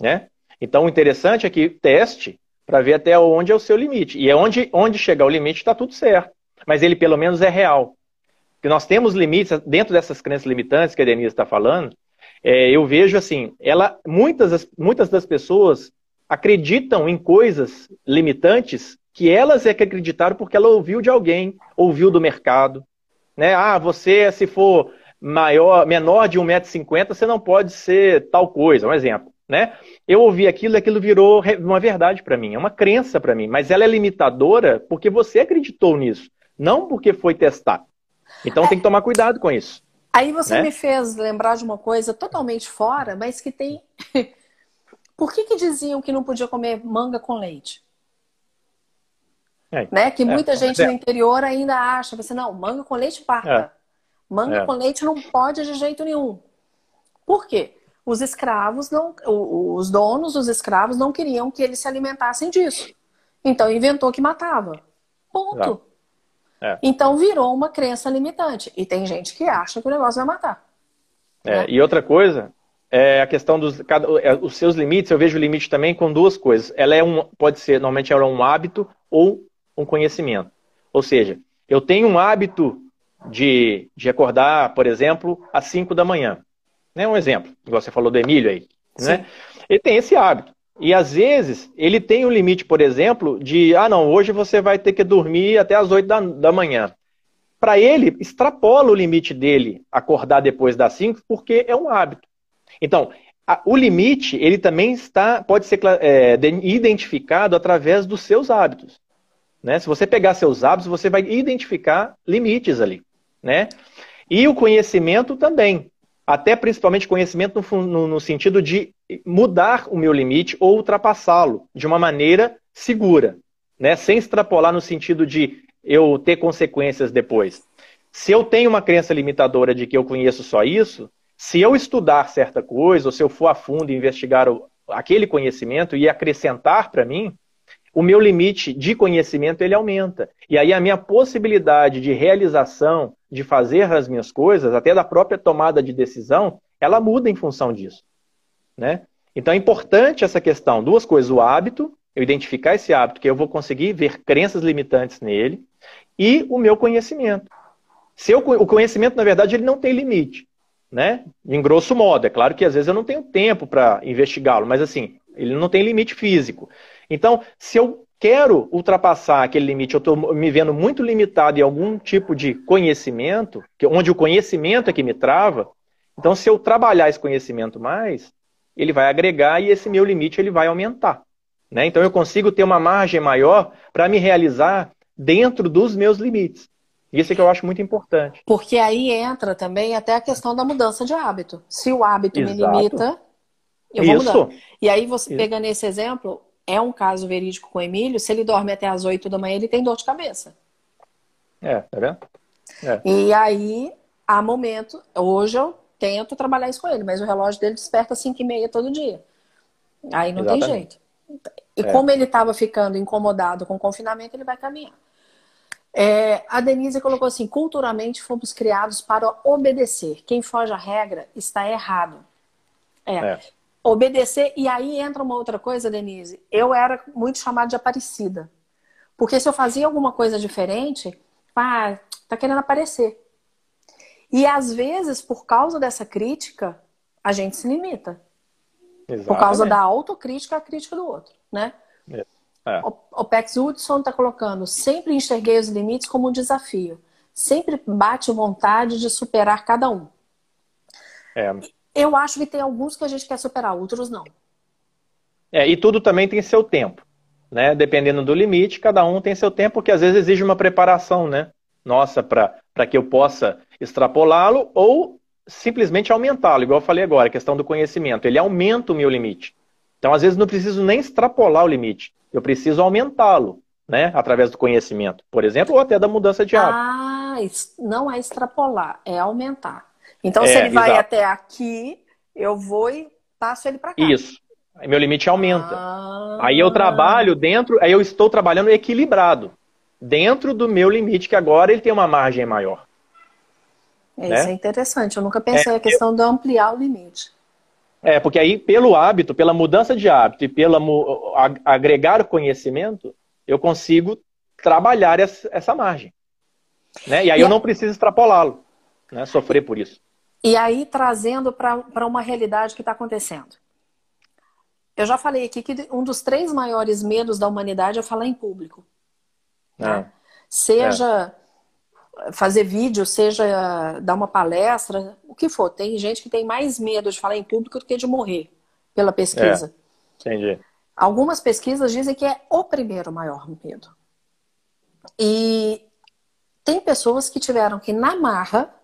Speaker 2: Né? Então, o interessante é que teste para ver até onde é o seu limite. E é onde, onde chegar o limite está tudo certo. Mas ele pelo menos é real. Porque nós temos limites, dentro dessas crenças limitantes que a Denise está falando, é, eu vejo assim, ela, muitas, muitas das pessoas acreditam em coisas limitantes que elas é que acreditaram porque ela ouviu de alguém, ouviu do mercado. Né? Ah, você, se for maior, menor de 1,50m, você não pode ser tal coisa, um exemplo. né? Eu ouvi aquilo e aquilo virou uma verdade para mim, é uma crença para mim, mas ela é limitadora porque você acreditou nisso, não porque foi testar. Então é. tem que tomar cuidado com isso.
Speaker 1: Aí você né? me fez lembrar de uma coisa totalmente fora, mas que tem. Por que, que diziam que não podia comer manga com leite? É, né? Que é, muita gente é. no interior ainda acha, você não, manga com leite parta. É. Manga é. com leite não pode de jeito nenhum. Por quê? Os escravos não, os donos dos escravos não queriam que eles se alimentassem disso. Então inventou que matava. Ponto. É. Então virou uma crença limitante. E tem gente que acha que o negócio vai matar.
Speaker 2: É, né? E outra coisa é a questão dos cada, é, os seus limites. Eu vejo o limite também com duas coisas. Ela é um, pode ser normalmente ela é um hábito ou um conhecimento. Ou seja, eu tenho um hábito de, de acordar, por exemplo, às 5 da manhã. Né? Um exemplo, igual você falou do Emílio aí. Né? Ele tem esse hábito. E às vezes ele tem um limite, por exemplo, de ah, não, hoje você vai ter que dormir até as 8 da, da manhã. Para ele, extrapola o limite dele acordar depois das 5, porque é um hábito. Então, a, o limite, ele também está, pode ser é, identificado através dos seus hábitos. Né? Se você pegar seus hábitos, você vai identificar limites ali. Né? E o conhecimento também. Até principalmente conhecimento no, no, no sentido de mudar o meu limite ou ultrapassá-lo de uma maneira segura, né? Sem extrapolar no sentido de eu ter consequências depois. Se eu tenho uma crença limitadora de que eu conheço só isso, se eu estudar certa coisa, ou se eu for a fundo investigar o, aquele conhecimento e acrescentar para mim, o meu limite de conhecimento ele aumenta. E aí a minha possibilidade de realização, de fazer as minhas coisas, até da própria tomada de decisão, ela muda em função disso. Né? Então é importante essa questão, duas coisas, o hábito, eu identificar esse hábito, que eu vou conseguir ver crenças limitantes nele, e o meu conhecimento. Se eu, o conhecimento, na verdade, ele não tem limite, né? Em grosso modo, é claro que às vezes eu não tenho tempo para investigá-lo, mas assim, ele não tem limite físico. Então, se eu quero ultrapassar aquele limite, eu estou me vendo muito limitado em algum tipo de conhecimento, onde o conhecimento é que me trava, então se eu trabalhar esse conhecimento mais, ele vai agregar e esse meu limite ele vai aumentar. Né? Então eu consigo ter uma margem maior para me realizar dentro dos meus limites. Isso é que eu acho muito importante.
Speaker 1: Porque aí entra também até a questão da mudança de hábito. Se o hábito Exato. me limita, eu vou Isso. mudando. E aí, você Isso. pegando esse exemplo, é um caso verídico com o Emílio, se ele dorme até as 8 da manhã, ele tem dor de cabeça.
Speaker 2: É, tá vendo?
Speaker 1: É. E aí, há momento, hoje eu tento trabalhar isso com ele, mas o relógio dele desperta às 5 e meia todo dia. Aí não Exatamente. tem jeito. E é. como ele estava ficando incomodado com o confinamento, ele vai caminhar. É, a Denise colocou assim: culturalmente fomos criados para obedecer. Quem foge à regra está errado. É. é. Obedecer. E aí entra uma outra coisa, Denise. Eu era muito chamada de aparecida. Porque se eu fazia alguma coisa diferente, ah, tá querendo aparecer. E às vezes, por causa dessa crítica, a gente se limita. Exatamente. Por causa da autocrítica, a crítica do outro, né? É. é. O, Pex Hudson está colocando, sempre enxerguei os limites como um desafio. Sempre bate vontade de superar cada um. É. Eu acho que tem alguns que a gente quer superar, outros não.
Speaker 2: É, e tudo também tem seu tempo. Né? Dependendo do limite, cada um tem seu tempo, que às vezes exige uma preparação, né? Nossa, para que eu possa extrapolá-lo ou simplesmente aumentá-lo, igual eu falei agora, a questão do conhecimento. Ele aumenta o meu limite. Então, às vezes, não preciso nem extrapolar o limite, eu preciso aumentá-lo, né? Através do conhecimento, por exemplo, ou até da mudança de hábito.
Speaker 1: Ah, não é extrapolar, é aumentar. Então, é, se ele vai exato. até aqui, eu vou e passo ele para cá.
Speaker 2: Isso. Aí meu limite aumenta. Ah. Aí eu trabalho dentro, aí eu estou trabalhando equilibrado. Dentro do meu limite, que agora ele tem uma margem maior.
Speaker 1: É, né? Isso é interessante. Eu nunca pensei é, a questão eu... de ampliar o limite.
Speaker 2: É, porque aí, pelo hábito, pela mudança de hábito e pela agregar conhecimento, eu consigo trabalhar essa margem. Né? E aí e eu não preciso extrapolá-lo, né? sofrer por isso.
Speaker 1: E aí, trazendo para uma realidade que está acontecendo. Eu já falei aqui que um dos três maiores medos da humanidade é falar em público. Né? É. Seja é fazer vídeo, seja dar uma palestra, o que for. Tem gente que tem mais medo de falar em público do que de morrer. pela pesquisa.
Speaker 2: É, entendi.
Speaker 1: Algumas pesquisas dizem que é o primeiro maior medo. E tem pessoas que tiveram que, na marra,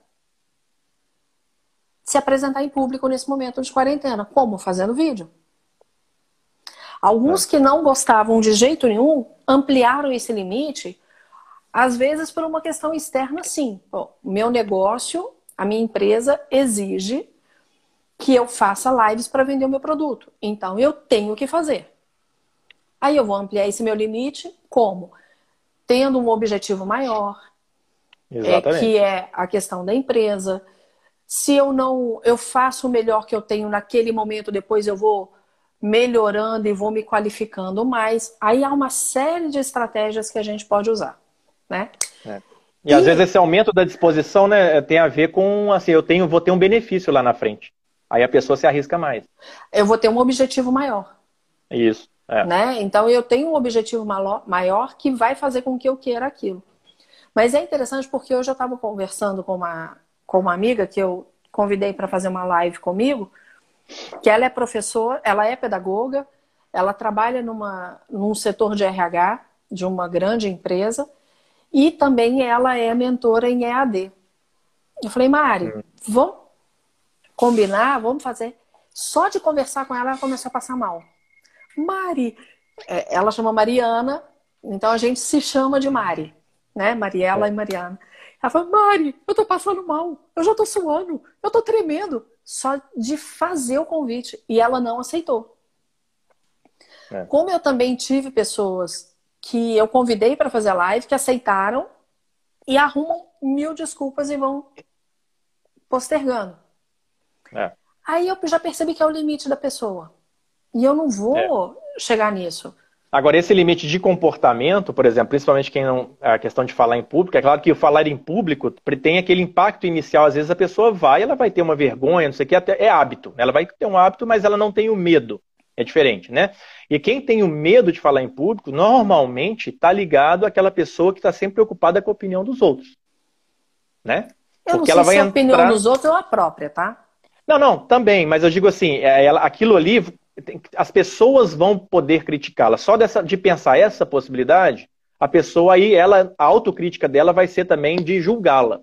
Speaker 1: se apresentar em público nesse momento de quarentena. Como? Fazendo vídeo. Alguns é. que não gostavam de jeito nenhum ampliaram esse limite, às vezes por uma questão externa, sim. Meu negócio, a minha empresa exige que eu faça lives para vender o meu produto. Então eu tenho que fazer. Aí eu vou ampliar esse meu limite como? Tendo um objetivo maior, é, que é a questão da empresa. Se eu não, eu faço o melhor que eu tenho naquele momento, depois eu vou melhorando e vou me qualificando mais. Aí há uma série de estratégias que a gente pode usar, né?
Speaker 2: É. E, e, às vezes esse aumento da disposição, né, tem a ver com assim, eu tenho, vou ter um benefício lá na frente. Aí a pessoa se arrisca mais.
Speaker 1: Eu vou ter um objetivo maior.
Speaker 2: Isso. É.
Speaker 1: Né? Então eu tenho um objetivo maior que vai fazer com que eu queira aquilo. Mas é interessante porque hoje eu estava conversando com uma, com uma amiga que eu convidei para fazer uma live comigo, que ela é professora, ela é pedagoga, ela trabalha numa, num setor de RH de uma grande empresa e também ela é mentora em EAD. Eu falei, Mari, hum. vamos combinar, vamos fazer. Só de conversar com ela, ela começou a passar mal. Mari. É, ela chama Mariana, então a gente se chama de Mari, né? Mariela é. e Mariana. Ela falou, Mari, eu tô passando mal, eu já tô suando, eu tô tremendo. Só de fazer o convite. E ela não aceitou. É. Como eu também tive pessoas que eu convidei para fazer a live, que aceitaram e arrumam mil desculpas e vão postergando. É. Aí eu já percebi que é o limite da pessoa. E eu não vou é. chegar nisso.
Speaker 2: Agora, esse limite de comportamento, por exemplo, principalmente quem não. A questão de falar em público, é claro que o falar em público tem aquele impacto inicial. Às vezes a pessoa vai, ela vai ter uma vergonha, não sei o que, até, é hábito. Ela vai ter um hábito, mas ela não tem o medo. É diferente, né? E quem tem o medo de falar em público, normalmente está ligado àquela pessoa que está sempre preocupada com a opinião dos outros. Né?
Speaker 1: Eu Porque não sei ela vai se a opinião entrar... dos outros ou a própria, tá?
Speaker 2: Não, não, também, mas eu digo assim, é, ela, aquilo ali as pessoas vão poder criticá-la. Só dessa, de pensar essa possibilidade, a pessoa aí, ela, a autocrítica dela vai ser também de julgá-la,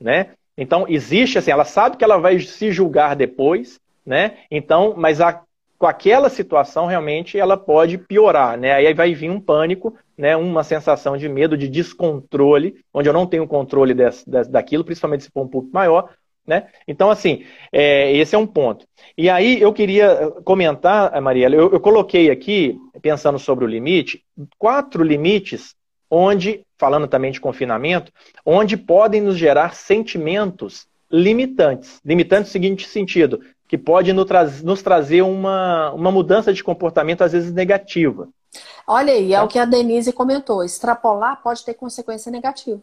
Speaker 2: né? Então existe assim, ela sabe que ela vai se julgar depois, né? Então, mas a, com aquela situação realmente ela pode piorar, né? Aí vai vir um pânico, né? Uma sensação de medo, de descontrole, onde eu não tenho controle desse, desse, daquilo, principalmente se for um público maior, né? Então, assim, é, esse é um ponto. E aí eu queria comentar, Mariela, eu, eu coloquei aqui, pensando sobre o limite, quatro limites onde, falando também de confinamento, onde podem nos gerar sentimentos limitantes. Limitantes no seguinte sentido, que pode nos, tra nos trazer uma, uma mudança de comportamento, às vezes negativa.
Speaker 1: Olha aí, é o que a Denise comentou. Extrapolar pode ter consequência negativa.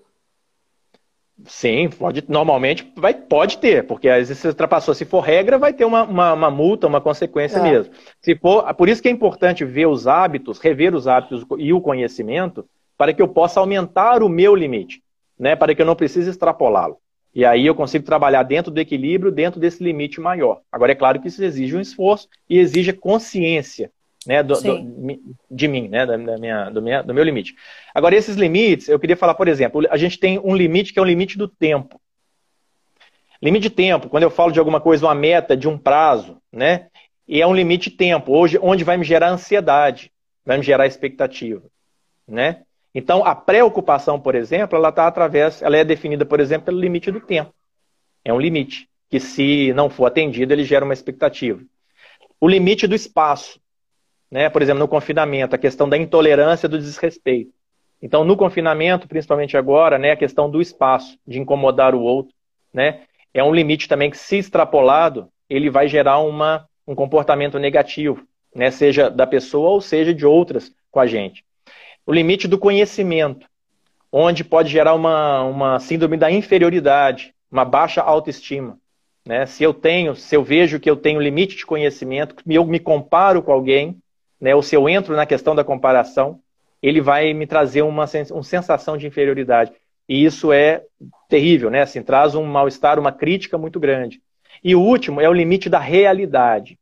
Speaker 2: Sim, pode, normalmente vai, pode ter, porque às vezes você ultrapassou. Se for regra, vai ter uma, uma, uma multa, uma consequência é. mesmo. Se for, por isso que é importante ver os hábitos, rever os hábitos e o conhecimento, para que eu possa aumentar o meu limite, né? para que eu não precise extrapolá-lo. E aí eu consigo trabalhar dentro do equilíbrio, dentro desse limite maior. Agora, é claro que isso exige um esforço e exige consciência né, do, do, de mim, né, da, da minha, do, minha, do meu limite. Agora, esses limites, eu queria falar, por exemplo, a gente tem um limite que é o limite do tempo. Limite de tempo, quando eu falo de alguma coisa, uma meta, de um prazo, né, e é um limite de tempo, hoje, onde vai me gerar ansiedade, vai me gerar expectativa, né? Então, a preocupação, por exemplo, ela está através, ela é definida, por exemplo, pelo limite do tempo. É um limite que, se não for atendido, ele gera uma expectativa. O limite do espaço né? Por exemplo, no confinamento, a questão da intolerância do desrespeito. Então, no confinamento, principalmente agora, né, a questão do espaço, de incomodar o outro, né? É um limite também que, se extrapolado, ele vai gerar uma, um comportamento negativo, né? Seja da pessoa ou seja de outras com a gente. O limite do conhecimento, onde pode gerar uma, uma síndrome da inferioridade, uma baixa autoestima. Né? Se eu tenho, se eu vejo que eu tenho limite de conhecimento, eu me comparo com alguém, né, ou se eu entro na questão da comparação, ele vai me trazer uma, uma sensação de inferioridade. E isso é terrível, né? Assim, traz um mal-estar, uma crítica muito grande. E o último é o limite da realidade.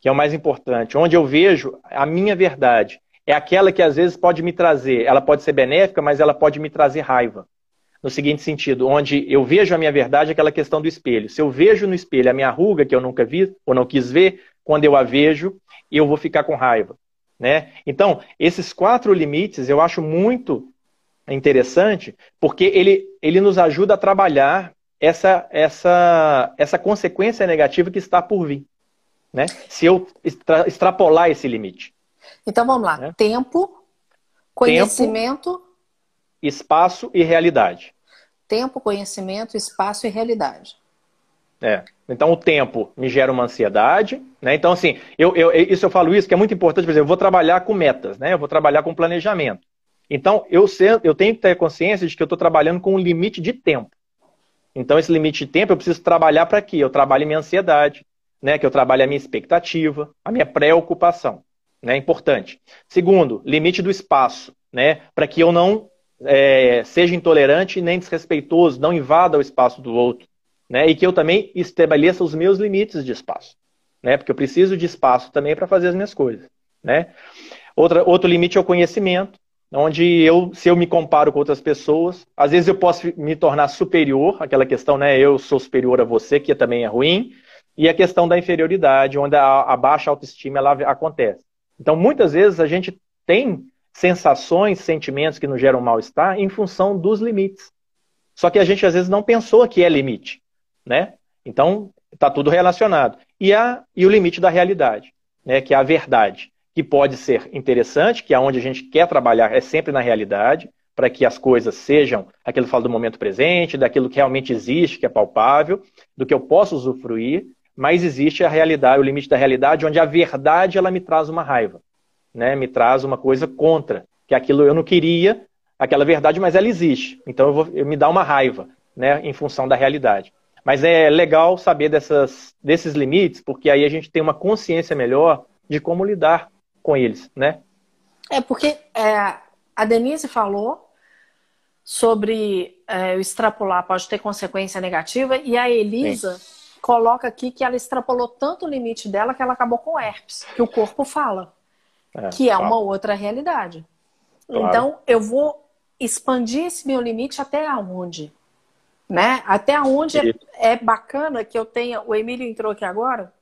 Speaker 2: que é o mais importante, onde eu vejo a minha verdade. É aquela que às vezes pode me trazer, ela pode ser benéfica, mas ela pode me trazer raiva. No seguinte sentido, onde eu vejo a minha verdade, aquela questão do espelho. Se eu vejo no espelho a minha ruga que eu nunca vi ou não quis ver, quando eu a vejo, eu vou ficar com raiva. Né? Então, esses quatro limites eu acho muito interessante, porque ele, ele nos ajuda a trabalhar essa, essa, essa consequência negativa que está por vir. Né? Se eu extra, extrapolar esse limite.
Speaker 1: Então vamos lá. Né? Tempo, conhecimento. Tempo,
Speaker 2: espaço e realidade.
Speaker 1: Tempo, conhecimento, espaço e realidade.
Speaker 2: É. Então o tempo me gera uma ansiedade, né? Então assim, eu, eu, isso eu falo isso que é muito importante, por exemplo, eu vou trabalhar com metas, né? Eu vou trabalhar com planejamento. Então eu, eu tenho que ter consciência de que eu estou trabalhando com um limite de tempo. Então esse limite de tempo eu preciso trabalhar para quê? Eu trabalho minha ansiedade, né? Que eu trabalhe a minha expectativa, a minha preocupação, né? Importante. Segundo, limite do espaço, né? Para que eu não é, seja intolerante nem desrespeitoso, não invada o espaço do outro né? E que eu também estabeleça os meus limites de espaço, né? Porque eu preciso de espaço também para fazer as minhas coisas, né? Outra, outro limite é o conhecimento, onde eu, se eu me comparo com outras pessoas, às vezes eu posso me tornar superior, aquela questão, né? Eu sou superior a você, que também é ruim, e a questão da inferioridade, onde a, a baixa autoestima ela acontece. Então, muitas vezes a gente tem sensações, sentimentos que nos geram mal-estar em função dos limites. Só que a gente às vezes não pensou que é limite né? Então, está tudo relacionado. E, a, e o limite da realidade, né? que é a verdade, que pode ser interessante, que é onde a gente quer trabalhar é sempre na realidade, para que as coisas sejam aquilo que fala do momento presente, daquilo que realmente existe, que é palpável, do que eu posso usufruir, mas existe a realidade, o limite da realidade, onde a verdade ela me traz uma raiva, né? me traz uma coisa contra, que aquilo eu não queria, aquela verdade, mas ela existe. Então eu vou eu me dá uma raiva, né, em função da realidade. Mas é legal saber dessas, desses limites, porque aí a gente tem uma consciência melhor de como lidar com eles, né?
Speaker 1: É, porque é, a Denise falou sobre é, o extrapolar pode ter consequência negativa, e a Elisa Sim. coloca aqui que ela extrapolou tanto o limite dela que ela acabou com herpes, que o corpo fala, é, que é uma outra realidade. Claro. Então, eu vou expandir esse meu limite até aonde? Né? Até onde é, é, bacana que eu tenha. O Emílio entrou aqui agora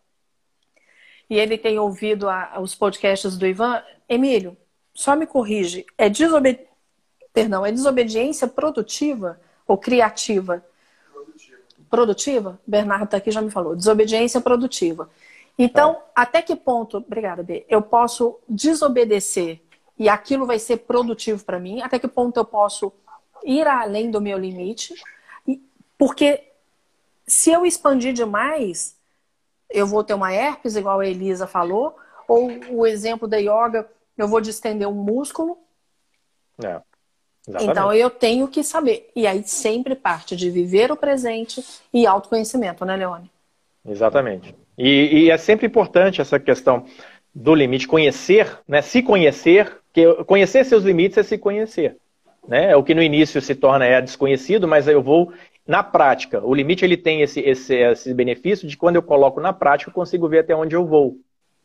Speaker 1: e ele tem ouvido a, os podcasts do Ivan. Emílio, só me corrige. É, desobedi... Perdão, é desobediência produtiva ou criativa? Produtiva. Produtiva? Bernardo está aqui já me falou. Desobediência produtiva. Então, tá. até que ponto, obrigada, B, eu posso desobedecer e aquilo vai ser produtivo para mim? Até que ponto eu posso ir além do meu limite? Porque se eu expandir demais, eu vou ter uma herpes, igual a Elisa falou, ou o exemplo da yoga, eu vou distender um músculo. É, então eu tenho que saber. E aí sempre parte de viver o presente e autoconhecimento, né, Leone?
Speaker 2: Exatamente. E, e é sempre importante essa questão do limite, conhecer, né? Se conhecer, que conhecer seus limites é se conhecer. Né? É o que no início se torna é desconhecido, mas eu vou na prática. O limite ele tem esse, esse, esse benefício de quando eu coloco na prática, eu consigo ver até onde eu vou.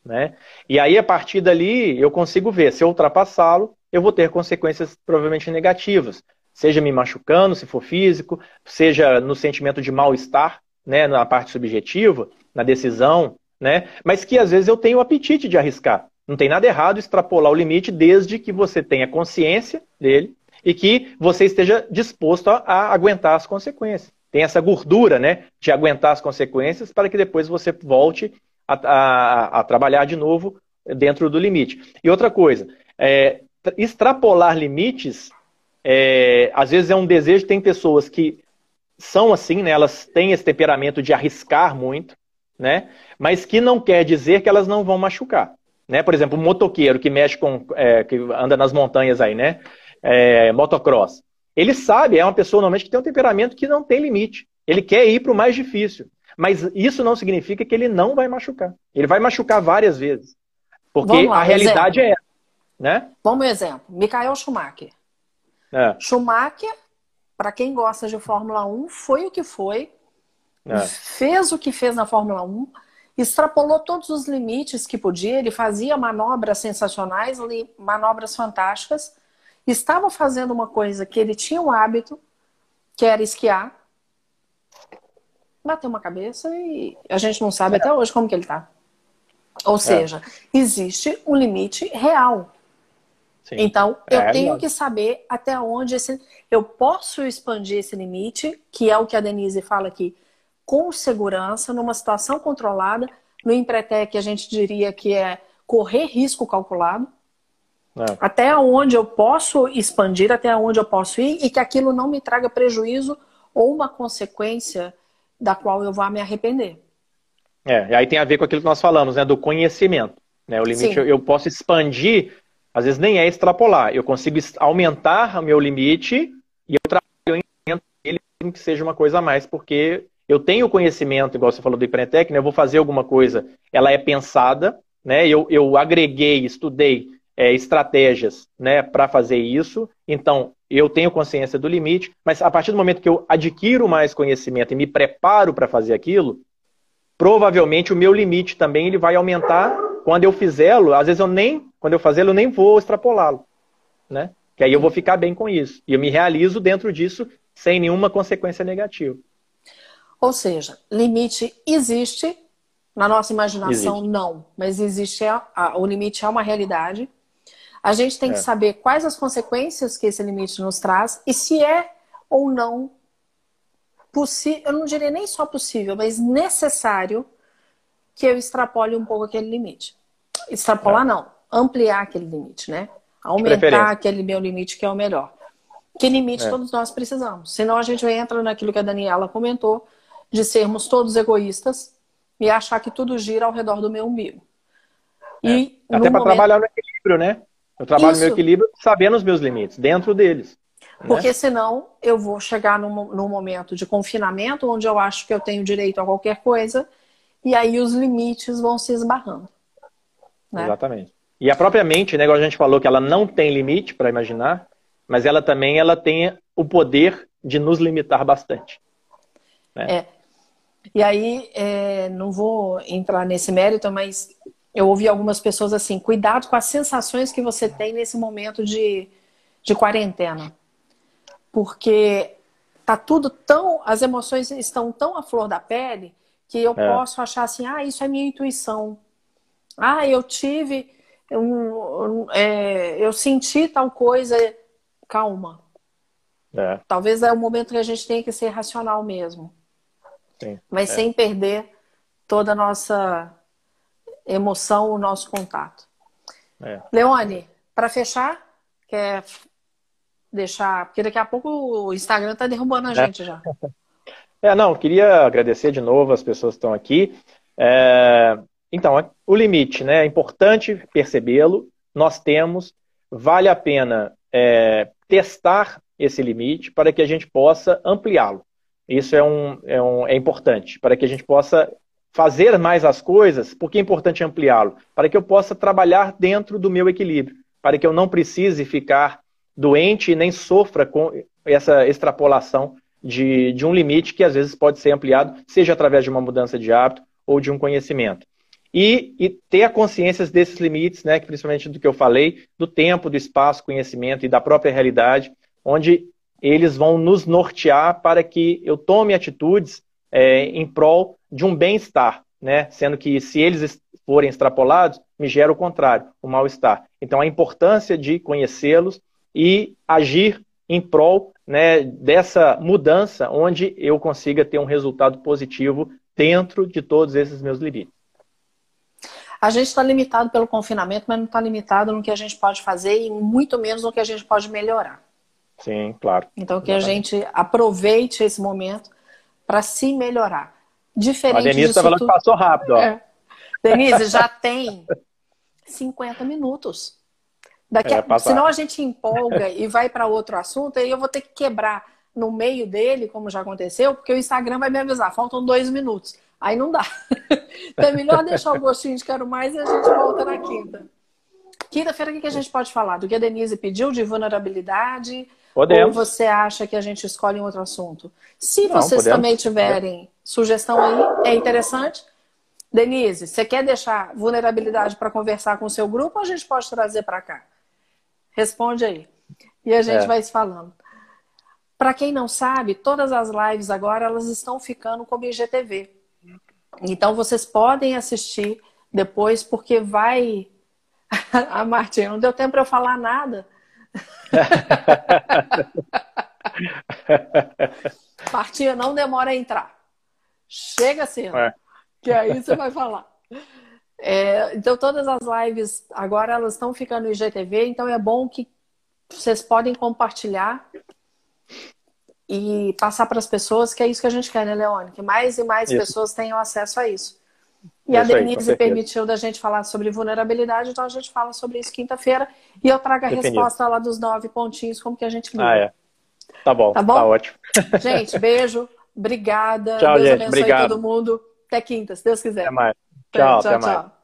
Speaker 2: Né? E aí, a partir dali, eu consigo ver. Se eu ultrapassá-lo, eu vou ter consequências provavelmente negativas. Seja me machucando, se for físico, seja no sentimento de mal-estar, né, na parte subjetiva, na decisão, né? Mas que às vezes eu tenho o apetite de arriscar. Não tem nada errado extrapolar o limite desde que você tenha consciência dele e que você esteja disposto a, a aguentar as consequências. Tem essa gordura né, de aguentar as consequências para que depois você volte a, a, a trabalhar de novo dentro do limite. E outra coisa, é, extrapolar limites, é, às vezes é um desejo, tem pessoas que são assim, né, elas têm esse temperamento de arriscar muito, né, mas que não quer dizer que elas não vão machucar. Né? Por exemplo, um motoqueiro que mexe com, é, que anda nas montanhas aí, né? É, motocross. Ele sabe, é uma pessoa normalmente que tem um temperamento que não tem limite. Ele quer ir para o mais difícil. Mas isso não significa que ele não vai machucar. Ele vai machucar várias vezes. Porque lá, a realidade exemplo. é essa. Né?
Speaker 1: Vamos exemplo. Michael Schumacher. É. Schumacher, para quem gosta de Fórmula 1, foi o que foi. É. Fez o que fez na Fórmula 1. extrapolou todos os limites que podia, ele fazia manobras sensacionais, manobras fantásticas, estava fazendo uma coisa que ele tinha um hábito, que era esquiar, bateu uma cabeça e a gente não sabe até hoje como que ele está. Ou é. seja, é. existe um limite real. Sim. Então, eu é, tenho que saber até onde esse, eu posso expandir esse limite, que é o que a Denise fala aqui, com segurança, numa situação controlada. No Empretec, a gente diria que é correr risco calculado. É. Até onde eu posso expandir, até onde eu posso ir, e que aquilo não me traga prejuízo ou uma consequência da qual eu vá me arrepender.
Speaker 2: É, e aí tem a ver com aquilo que nós falamos, né, do conhecimento. Né? O limite eu, eu, posso expandir, às vezes nem é extrapolar, eu consigo aumentar o meu limite e eu trabalho ele que seja uma coisa a mais, porque eu tenho conhecimento, igual você falou do Empretec, né, eu vou fazer alguma coisa, ela é pensada, né, eu, eu agreguei, estudei é, estratégias né, para fazer isso, então eu tenho consciência do limite, mas a partir do momento que eu adquiro mais conhecimento e me preparo para fazer aquilo, provavelmente o meu limite também ele vai aumentar quando eu fizê-lo. Às vezes eu nem, quando eu fazê-lo, eu nem vou extrapolá-lo, né? Que aí eu vou ficar bem com isso. E eu me realizo dentro disso sem nenhuma consequência negativa.
Speaker 1: Ou seja, limite existe, na nossa imaginação existe. não, mas existe a, a, o limite é uma realidade. A gente tem é. que saber quais as consequências que esse limite nos traz e se é ou não possível, eu não diria nem só possível, mas necessário que eu extrapole um pouco aquele limite. Extrapolar é. não, ampliar aquele limite, né? Aumentar aquele meu limite que é o melhor. Que limite é. todos nós precisamos. Senão a gente entra naquilo que a Daniela comentou, de sermos todos egoístas e achar que tudo gira ao redor do meu umbigo.
Speaker 2: É. E Até para momento... trabalhar no equilíbrio, né? Eu trabalho Isso. meu equilíbrio sabendo os meus limites, dentro deles.
Speaker 1: Né? Porque né? senão eu vou chegar num, num momento de confinamento onde eu acho que eu tenho direito a qualquer coisa e aí os limites vão se esbarrando.
Speaker 2: Né? Exatamente. E a própria mente, né, igual a gente falou que ela não tem limite para imaginar, mas ela também ela tem o poder de nos limitar bastante.
Speaker 1: Né? É. E aí, é, não vou entrar nesse mérito, mas eu ouvi algumas pessoas assim: cuidado com as sensações que você tem nesse momento de, de quarentena porque tá tudo tão, as emoções estão tão à flor da pele que eu é. posso achar assim, ah, isso é minha intuição. Ah, eu tive, um, um, é, eu senti tal coisa. Calma. É. Talvez é o momento que a gente tenha que ser racional mesmo. Sim. Mas é. sem perder toda a nossa emoção, o nosso contato. É. Leone, para fechar, quer deixar. Porque daqui a pouco o Instagram tá derrubando a é. gente já.
Speaker 2: É, não, queria agradecer de novo as pessoas que estão aqui. É, então, o limite, né? É importante percebê-lo. Nós temos, vale a pena é, testar esse limite para que a gente possa ampliá-lo. Isso é, um, é, um, é importante, para que a gente possa fazer mais as coisas, porque é importante ampliá-lo, para que eu possa trabalhar dentro do meu equilíbrio, para que eu não precise ficar doente e nem sofra com essa extrapolação de, de um limite que às vezes pode ser ampliado, seja através de uma mudança de hábito ou de um conhecimento. E, e, ter a consciência desses limites, né, principalmente do que eu falei, do tempo, do espaço, conhecimento e da própria realidade, onde eles vão nos nortear para que eu tome atitudes é, em prol de um bem-estar, né, sendo que se eles forem extrapolados, me gera o contrário, o mal-estar. Então, a importância de conhecê-los e agir em prol né, dessa mudança, onde eu consiga ter um resultado positivo dentro de todos esses meus limites.
Speaker 1: A gente está limitado pelo confinamento, mas não está limitado no que a gente pode fazer e muito menos no que a gente pode melhorar.
Speaker 2: Sim, claro.
Speaker 1: Então que Exatamente. a gente aproveite esse momento para se melhorar. Diferente a
Speaker 2: Denise falando que passou rápido. Ó. É.
Speaker 1: Denise, já tem 50 minutos. Daqui a... é, senão a gente empolga e vai para outro assunto, aí eu vou ter que quebrar no meio dele, como já aconteceu, porque o Instagram vai me avisar, faltam dois minutos. Aí não dá. então é melhor deixar o gostinho de quero mais e a gente volta na quinta. Quinta-feira, o que a gente pode falar? Do que a Denise pediu de vulnerabilidade? Podemos. Ou você acha que a gente escolhe um outro assunto? Se não, vocês podemos. também tiverem sugestão aí, é interessante. Denise, você quer deixar vulnerabilidade para conversar com o seu grupo ou a gente pode trazer para cá? Responde aí. E a gente é. vai se falando. Para quem não sabe, todas as lives agora elas estão ficando como IGTV. Então vocês podem assistir depois, porque vai. a Martinha, não deu tempo para eu falar nada. Martinha, não demora a entrar. Chega cedo. É. Que aí você vai falar. É, então, todas as lives agora elas estão ficando no IGTV, então é bom que vocês podem compartilhar e passar para as pessoas, que é isso que a gente quer, né, Leone? Que mais e mais isso. pessoas tenham acesso a isso. E a Denise aí, permitiu da gente falar sobre vulnerabilidade, então a gente fala sobre isso quinta-feira e eu trago a Definido. resposta lá dos nove pontinhos, como que a gente
Speaker 2: viu. Ah, é. Tá bom, tá, bom? tá ótimo.
Speaker 1: Gente, beijo, obrigada. Tchau, Deus gente, abençoe obrigado. todo mundo. Até quinta, se Deus quiser.
Speaker 2: Até mais. Tchau, tchau, tchau.